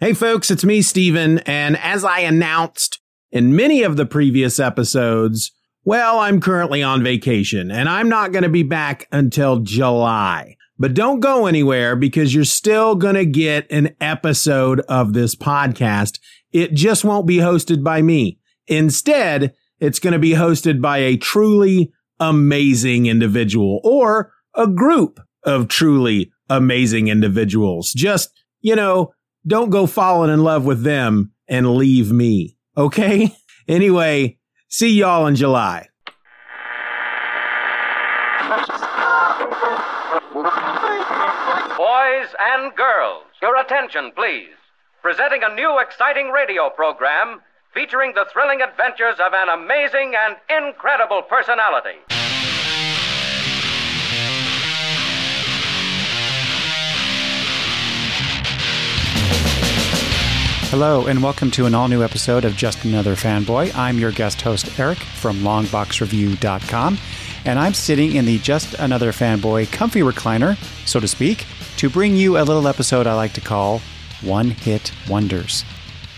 Hey folks, it's me, Steven, and as I announced in many of the previous episodes, well, I'm currently on vacation and I'm not going to be back until July. But don't go anywhere because you're still going to get an episode of this podcast. It just won't be hosted by me. Instead, it's going to be hosted by a truly amazing individual or a group of truly amazing individuals. Just, you know, don't go falling in love with them and leave me. Okay? Anyway, see y'all in July. Boys and girls, your attention, please. Presenting a new exciting radio program featuring the thrilling adventures of an amazing and incredible personality. Hello, and welcome to an all new episode of Just Another Fanboy. I'm your guest host, Eric from longboxreview.com, and I'm sitting in the Just Another Fanboy comfy recliner, so to speak, to bring you a little episode I like to call One Hit Wonders.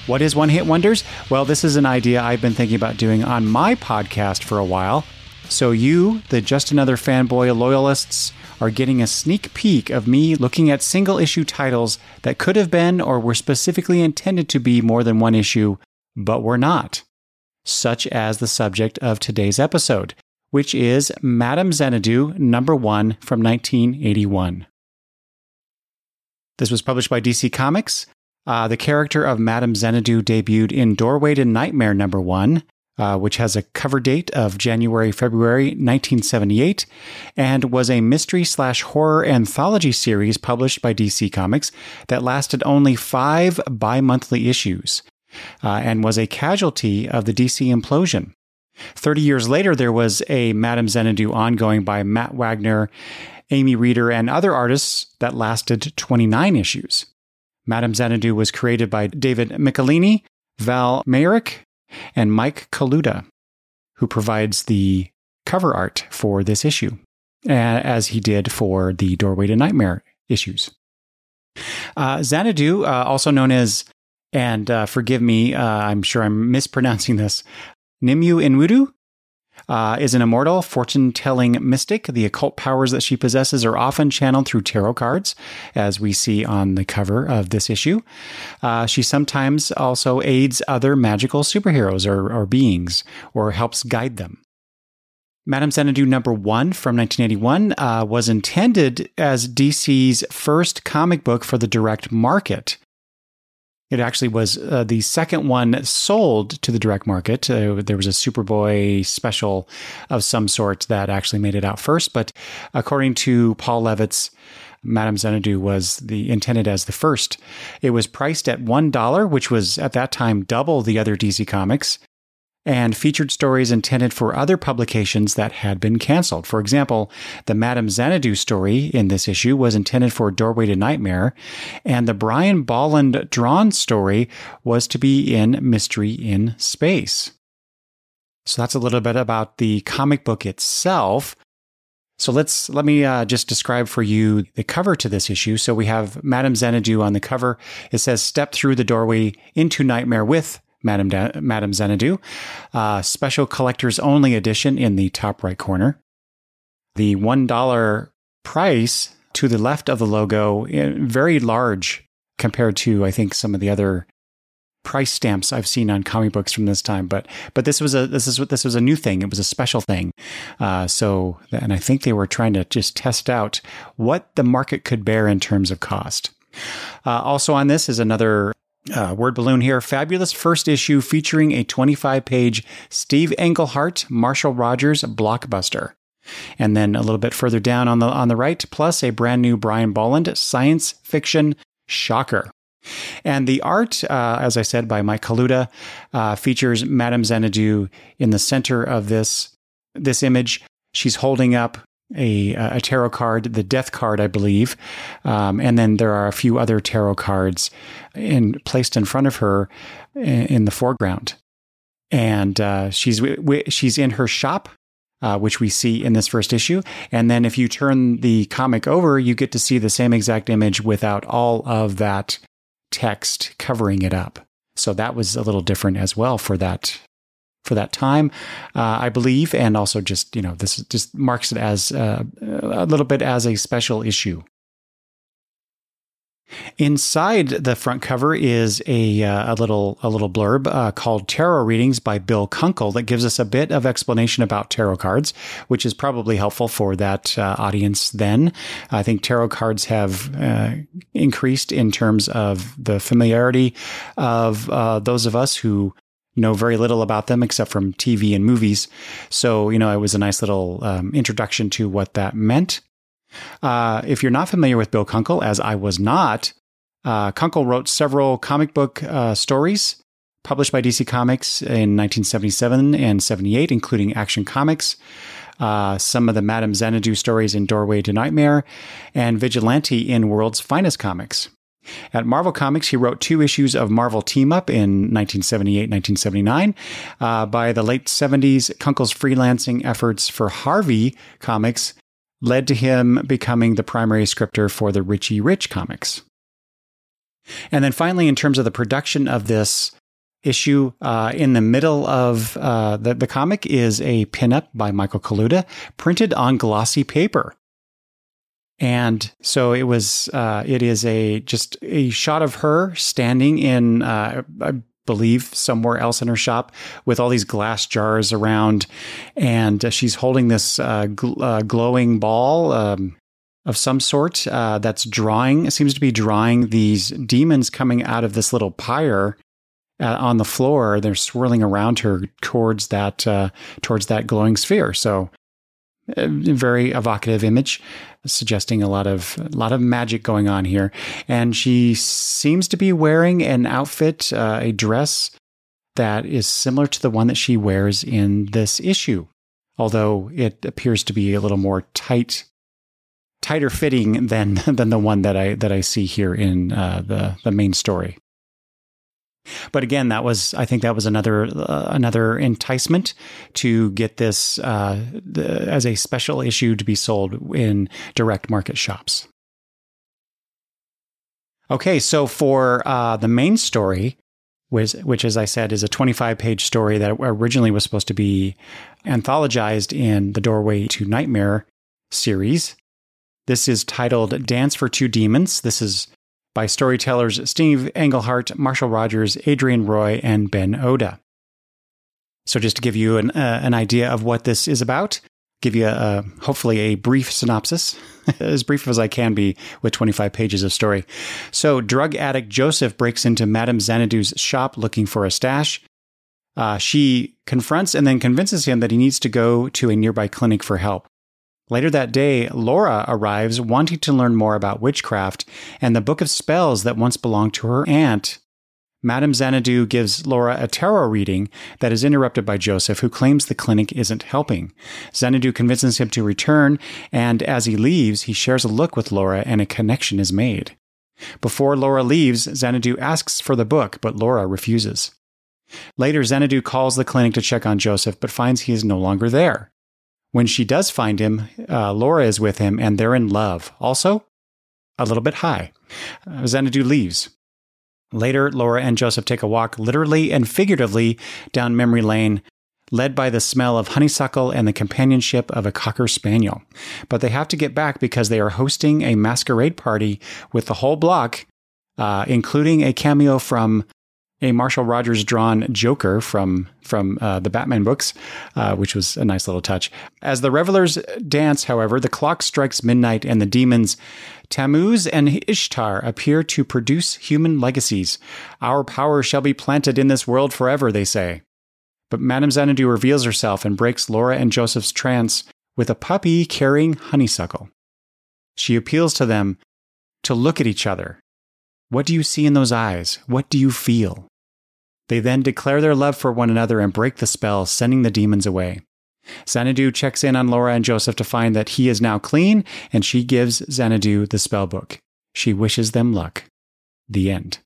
What is One Hit Wonders? Well, this is an idea I've been thinking about doing on my podcast for a while. So, you, the Just Another Fanboy loyalists, are getting a sneak peek of me looking at single issue titles that could have been or were specifically intended to be more than one issue, but were not, such as the subject of today's episode, which is Madame Xanadu number one from 1981. This was published by DC Comics. Uh, the character of Madame Xanadu debuted in Doorway to Nightmare number one, uh, which has a cover date of January February 1978, and was a mystery slash horror anthology series published by DC Comics that lasted only five bi monthly issues, uh, and was a casualty of the DC implosion. 30 years later, there was a Madame Xanadu ongoing by Matt Wagner, Amy Reeder, and other artists that lasted 29 issues. Madame Xanadu was created by David Michelinie, Val Mayerik, and Mike Kaluta, who provides the cover art for this issue, as he did for the Doorway to Nightmare issues. Uh, Xanadu, uh, also known as, and uh, forgive me, uh, I'm sure I'm mispronouncing this, Nimue Inwudu, uh, is an immortal fortune telling mystic. The occult powers that she possesses are often channeled through tarot cards, as we see on the cover of this issue. Uh, she sometimes also aids other magical superheroes or, or beings or helps guide them. Madame Xanadu number one from 1981 uh, was intended as DC's first comic book for the direct market. It actually was uh, the second one sold to the direct market. Uh, there was a Superboy special of some sort that actually made it out first, but according to Paul Levitz, Madame Xanadu was the intended as the first. It was priced at one dollar, which was at that time double the other DC comics and featured stories intended for other publications that had been canceled. For example, the Madame Xanadu story in this issue was intended for Doorway to Nightmare, and the Brian Bolland drawn story was to be in Mystery in Space. So that's a little bit about the comic book itself. So let's let me uh, just describe for you the cover to this issue. So we have Madame Xanadu on the cover. It says, "Step through the doorway into nightmare with Madame, da- Madame Xanadu. Uh, special collectors only edition in the top right corner. The $1 price to the left of the logo, eh, very large compared to, I think, some of the other price stamps I've seen on comic books from this time. But but this was a this is this was a new thing. It was a special thing. Uh, so and I think they were trying to just test out what the market could bear in terms of cost. Uh, also on this is another uh, word balloon here. Fabulous first issue featuring a 25 page Steve Englehart, Marshall Rogers blockbuster. And then a little bit further down on the on the right, plus a brand new Brian Bolland science fiction shocker. And the art, uh, as I said, by Mike Kaluta, uh, features Madame Xanadu in the center of this this image. She's holding up a, a tarot card, the death card, I believe. Um, and then there are a few other tarot cards in, placed in front of her in, in the foreground. And uh, she's, she's in her shop, uh, which we see in this first issue. And then if you turn the comic over, you get to see the same exact image without all of that text covering it up. So that was a little different as well for that for that time, uh, I believe, and also just you know this just marks it as uh, a little bit as a special issue. Inside the front cover is a, uh, a little a little blurb uh, called "Tarot Readings" by Bill Kunkel that gives us a bit of explanation about tarot cards, which is probably helpful for that uh, audience. Then, I think tarot cards have uh, increased in terms of the familiarity of uh, those of us who know very little about them except from TV and movies. So, you know, it was a nice little um, introduction to what that meant. Uh, if you're not familiar with Bill Kunkel, as I was not, uh, Kunkel wrote several comic book uh, stories published by DC Comics in 1977 and 78, including Action Comics, uh, some of the Madame Xanadu stories in Doorway to Nightmare, and Vigilante in World's Finest Comics. At Marvel Comics, he wrote two issues of Marvel Team Up in 1978 1979. Uh, by the late 70s, Kunkel's freelancing efforts for Harvey Comics led to him becoming the primary scripter for the Richie Rich comics. And then finally, in terms of the production of this issue, uh, in the middle of uh, the, the comic is a pinup by Michael Kaluta printed on glossy paper. And so it was, uh, it is a just a shot of her standing in, uh, I believe, somewhere else in her shop with all these glass jars around. And uh, she's holding this uh, gl- uh, glowing ball. Um, of some sort uh, that's drawing, seems to be drawing these demons coming out of this little pyre on the floor. They're swirling around her towards that towards that glowing sphere. So very evocative image suggesting a lot of a lot of magic going on here. And she seems to be wearing an outfit, uh, a dress that is similar to the one that she wears in this issue, although it appears to be a little more tight, tighter fitting than than the one that I that I see here in uh, the the main story. But again, that was I think that was another uh, another enticement to get this uh, the, as a special issue to be sold in direct market shops. Okay, so for uh, the main story, which, which, as I said, is a 25 page story that originally was supposed to be anthologized in the Doorway to Nightmare series. This is titled Dance for Two Demons. This is by storytellers Steve Englehart, Marshall Rogers, Adrienne Roy, and Ben Oda. So, just to give you an, uh, an idea of what this is about, give you a, hopefully a brief synopsis, as brief as I can be with 25 pages of story. So, drug addict Joseph breaks into Madame Xanadu's shop looking for a stash. Uh, she confronts and then convinces him that he needs to go to a nearby clinic for help. Later that day, Laura arrives wanting to learn more about witchcraft and the book of spells that once belonged to her aunt. Madame Xanadu gives Laura a tarot reading that is interrupted by Joseph, who claims the clinic isn't helping. Xanadu convinces him to return, and as he leaves, he shares a look with Laura and a connection is made. Before Laura leaves, Xanadu asks for the book, but Laura refuses. Later, Xanadu calls the clinic to check on Joseph, but finds he is no longer there. When she does find him, uh, Laura is with him and they're in love. Also, a little bit high. Uh, Xanadu leaves. Later, Laura and Joseph take a walk, literally and figuratively, down memory lane, led by the smell of honeysuckle and the companionship of a cocker spaniel. But they have to get back because they are hosting a masquerade party with the whole block, uh, including a cameo from a Marshall Rogers drawn Joker from from uh, the Batman books, uh, which was a nice little touch. As the revelers dance, however, the clock strikes midnight, and the demons Tammuz and Ishtar appear to produce human legacies. Our power shall be planted in this world forever, they say. But Madame Xanadu reveals herself and breaks Laura and Joseph's trance with a puppy carrying honeysuckle. She appeals to them to look at each other. What do you see in those eyes? What do you feel? They then declare their love for one another and break the spell, sending the demons away. Xanadu checks in on Laura and Joseph to find that he is now clean, and she gives Xanadu the spell book. She wishes them luck. The end.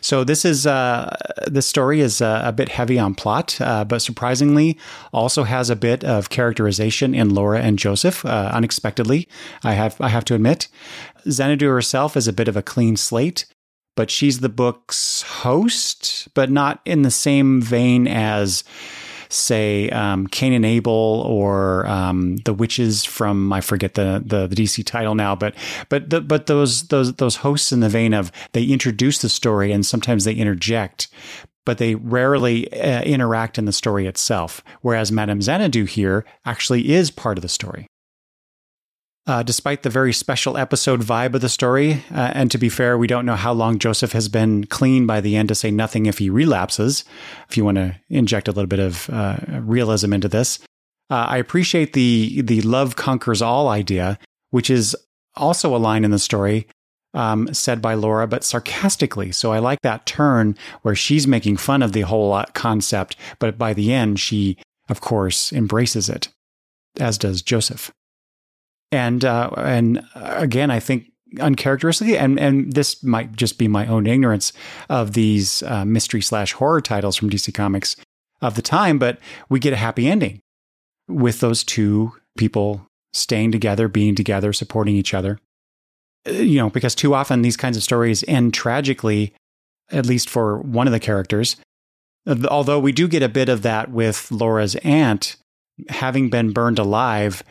So this is uh, this story is uh, a bit heavy on plot, uh, but surprisingly also has a bit of characterization in Laura and Joseph. Uh, unexpectedly, I have I have to admit, Xanadu herself is a bit of a clean slate, but she's the book's host, but not in the same vein as say um, Cain and Abel or um, the witches from I forget the, the, the DC title now, but but the, but those those those hosts in the vein of they introduce the story and sometimes they interject. But they rarely uh, interact in the story itself. Whereas Madame Xanadu here actually is part of the story. Uh, despite the very special episode vibe of the story, uh, and to be fair, we don't know how long Joseph has been clean by the end to say nothing if he relapses. If you want to inject a little bit of uh, realism into this, uh, I appreciate the the love conquers all idea, which is also a line in the story um, said by Laura, but sarcastically. So I like that turn where she's making fun of the whole uh, concept, but by the end, she, of course, embraces it, as does Joseph and uh, and again, I think uncharacteristically, and and this might just be my own ignorance of these uh, mystery slash horror titles from DC Comics of the time, but we get a happy ending with those two people staying together, being together, supporting each other. Uh, you know, because too often these kinds of stories end tragically, at least for one of the characters. Although we do get a bit of that with Laura's aunt having been burned alive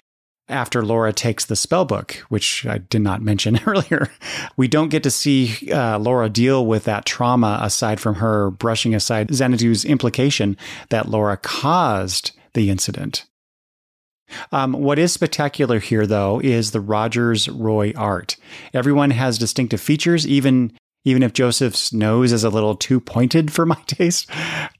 after Laura takes the spell book, which I did not mention earlier. We don't get to see uh, Laura deal with that trauma aside from her brushing aside Xanadu's implication that Laura caused the incident. Um, what is spectacular here, though, is the Rogers Roy art. Everyone has distinctive features, even even if Joseph's nose is a little too pointed for my taste,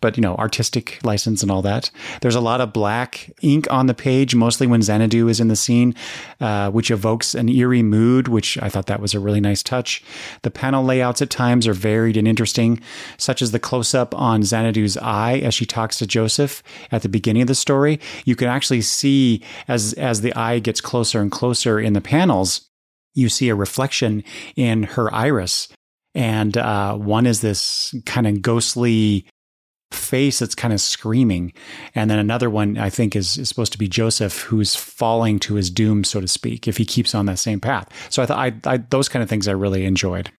but you know, artistic license and all that. There's a lot of black ink on the page, mostly when Xanadu is in the scene, uh, which evokes an eerie mood, which I thought that was a really nice touch. The panel layouts at times are varied and interesting, such as the close up on Xanadu's eye as she talks to Joseph at the beginning of the story. You can actually see as, as the eye gets closer and closer in the panels, you see a reflection in her iris and uh, one is this kind of ghostly face that's kind of screaming, and then another one I think is, is supposed to be Joseph, who's falling to his doom, so to speak, if he keeps on that same path. So I thought those kind of things I really enjoyed.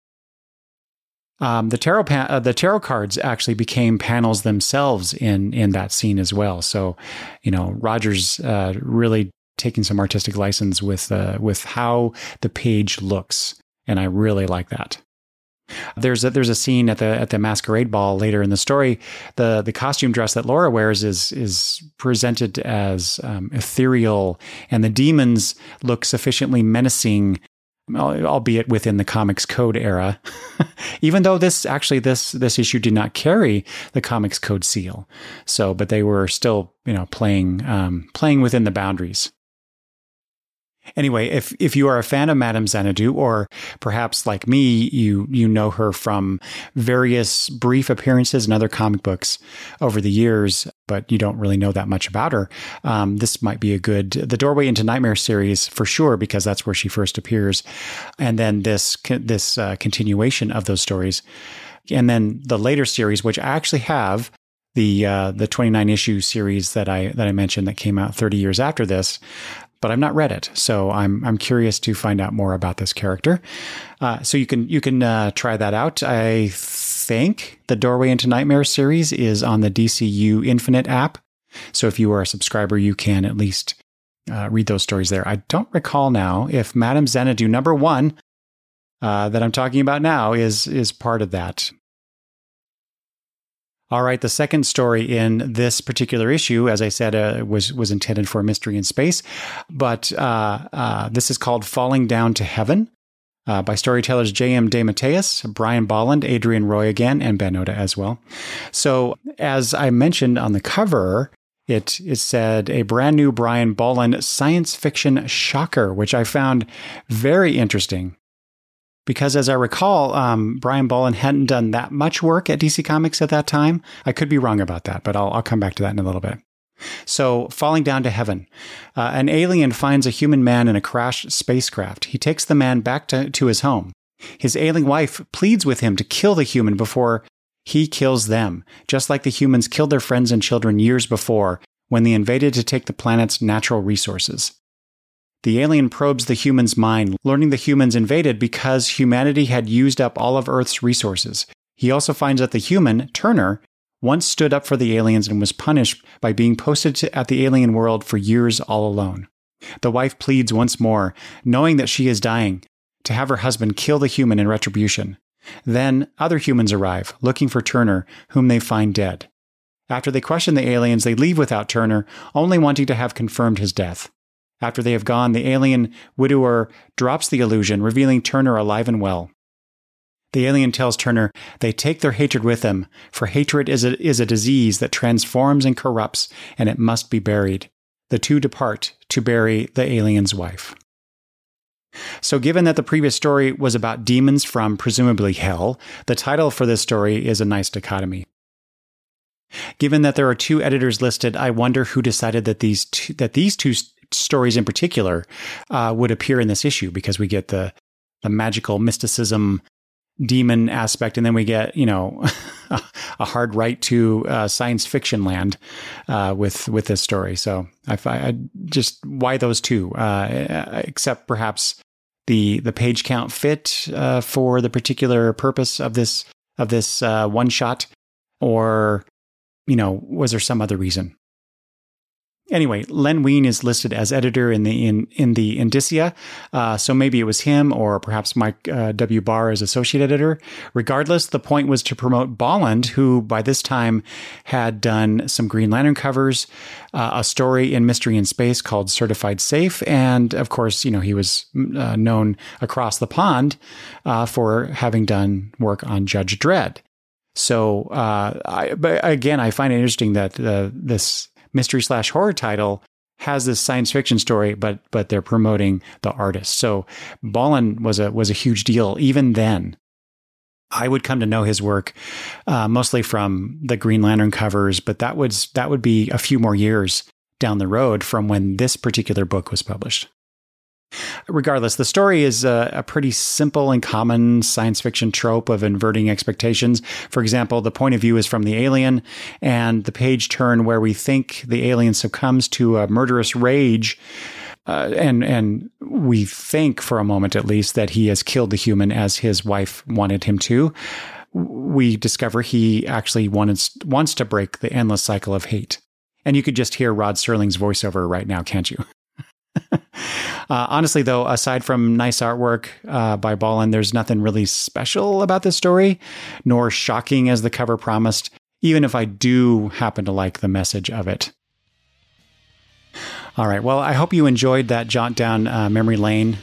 Um, the tarot pa- uh, the tarot cards actually became panels themselves in in that scene as well. So, you know, Rogers uh, really taking some artistic license with uh, with how the page looks, and I really like that. There's a, there's a scene at the at the masquerade ball later in the story. The the costume dress that Laura wears is is presented as um, ethereal, and the demons look sufficiently menacing, albeit within the comics code era. Even though this actually this this issue did not carry the comics code seal, so but they were still you know playing um, playing within the boundaries. Anyway, if if you are a fan of Madame Xanadu, or perhaps like me, you you know her from various brief appearances in other comic books over the years, but you don't really know that much about her, um, this might be a good the Doorway into Nightmare series for sure because that's where she first appears, and then this this uh, continuation of those stories, and then the later series, which I actually have the uh, the 29 issue series that I that I mentioned that came out 30 years after this but I've not read it, so I'm I'm curious to find out more about this character. Uh, so you can you can uh, try that out. I think the Doorway into Nightmare series is on the DCU Infinite app. So if you are a subscriber, you can at least uh, read those stories there. I don't recall now if Madame Xanadu number one uh, that I'm talking about now is is part of that. All right, the second story in this particular issue, as I said, uh, was was intended for mystery in space, but uh, uh, this is called "Falling Down to Heaven" uh, by storytellers J.M. DeMatteis, Brian Bolland, Adrienne Roy again, and Ben Oda as well. So, as I mentioned on the cover, it is said a brand new Brian Bolland science fiction shocker, which I found very interesting because as I recall, um, Brian Bolland hadn't done that much work at DC Comics at that time. I could be wrong about that, but I'll, I'll come back to that in a little bit. So, falling down to heaven, uh, an alien finds a human man in a crashed spacecraft. He takes the man back to, to his home. His ailing wife pleads with him to kill the human before he kills them, just like the humans killed their friends and children years before when they invaded to take the planet's natural resources. The alien probes the human's mind, learning the humans invaded because humanity had used up all of Earth's resources. He also finds that the human, Turner, once stood up for the aliens and was punished by being posted to, at the alien world for years all alone. The wife pleads once more, knowing that she is dying, to have her husband kill the human in retribution. Then other humans arrive, looking for Turner, whom they find dead. After they question the aliens, they leave without Turner, only wanting to have confirmed his death. After they have gone, the alien widower drops the illusion, revealing Turner alive and well. The alien tells Turner they take their hatred with them, for hatred is a, is a disease that transforms and corrupts, and it must be buried. The two depart to bury the alien's wife. So, given that the previous story was about demons from presumably hell, the title for this story is a nice dichotomy. Given that there are two editors listed, I wonder who decided that these two, that these two stories in particular uh, would appear in this issue because we get the the magical mysticism demon aspect, and then we get you know a hard right to uh, science fiction land uh, with with this story. So I, I just why those two, uh, except perhaps the the page count fit uh, for the particular purpose of this of this uh, one shot, or you know, was there some other reason? Anyway, Len Wein is listed as editor in the in in the Indicia, uh, so maybe it was him or perhaps Mike uh, W. Barr as associate editor. Regardless, the point was to promote Bolland, who by this time had done some Green Lantern covers, uh, a story in Mystery in Space called Certified Safe, and of course, you know he was uh, known across the pond uh, for having done work on Judge Dredd. So, uh, I, but again, I find it interesting that this mystery slash horror title has this science fiction story, but but they're promoting the artist. So Bolland was a was a huge deal even then. I would come to know his work uh, mostly from the Green Lantern covers, but that would that would be a few more years down the road from when this particular book was published. Regardless, the story is a, a, pretty simple and common science fiction trope of inverting expectations. For example, the point of view is from the alien, and the page turn where we think the alien succumbs to a murderous rage. Uh, and and we think for a moment at least that he has killed the human as his wife wanted him to. We discover he actually wants wants to break the endless cycle of hate. And you could just hear Rod Serling's voiceover right now, can't you? Uh, honestly, though, aside from nice artwork uh, by Bolland, there's nothing really special about this story, nor shocking as the cover promised, even if I do happen to like the message of it. All right. Well, I hope you enjoyed that jaunt down uh, memory lane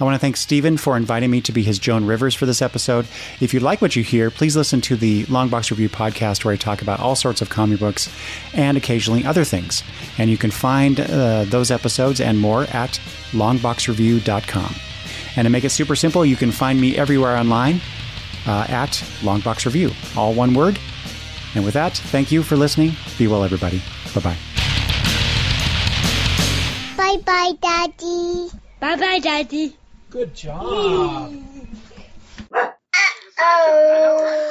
I want to thank Stephen for inviting me to be his Joan Rivers for this episode. If you like what you hear, please listen to the Longbox Review podcast where I talk about all sorts of comic books and occasionally other things. And you can find uh, those episodes and more at longboxreview.com. And to make it super simple, you can find me everywhere online uh, at Longbox Review, all one word. And with that, thank you for listening. Be well, everybody. Bye bye. Bye bye, Daddy. Bye bye, Daddy. Good job. Uh-oh.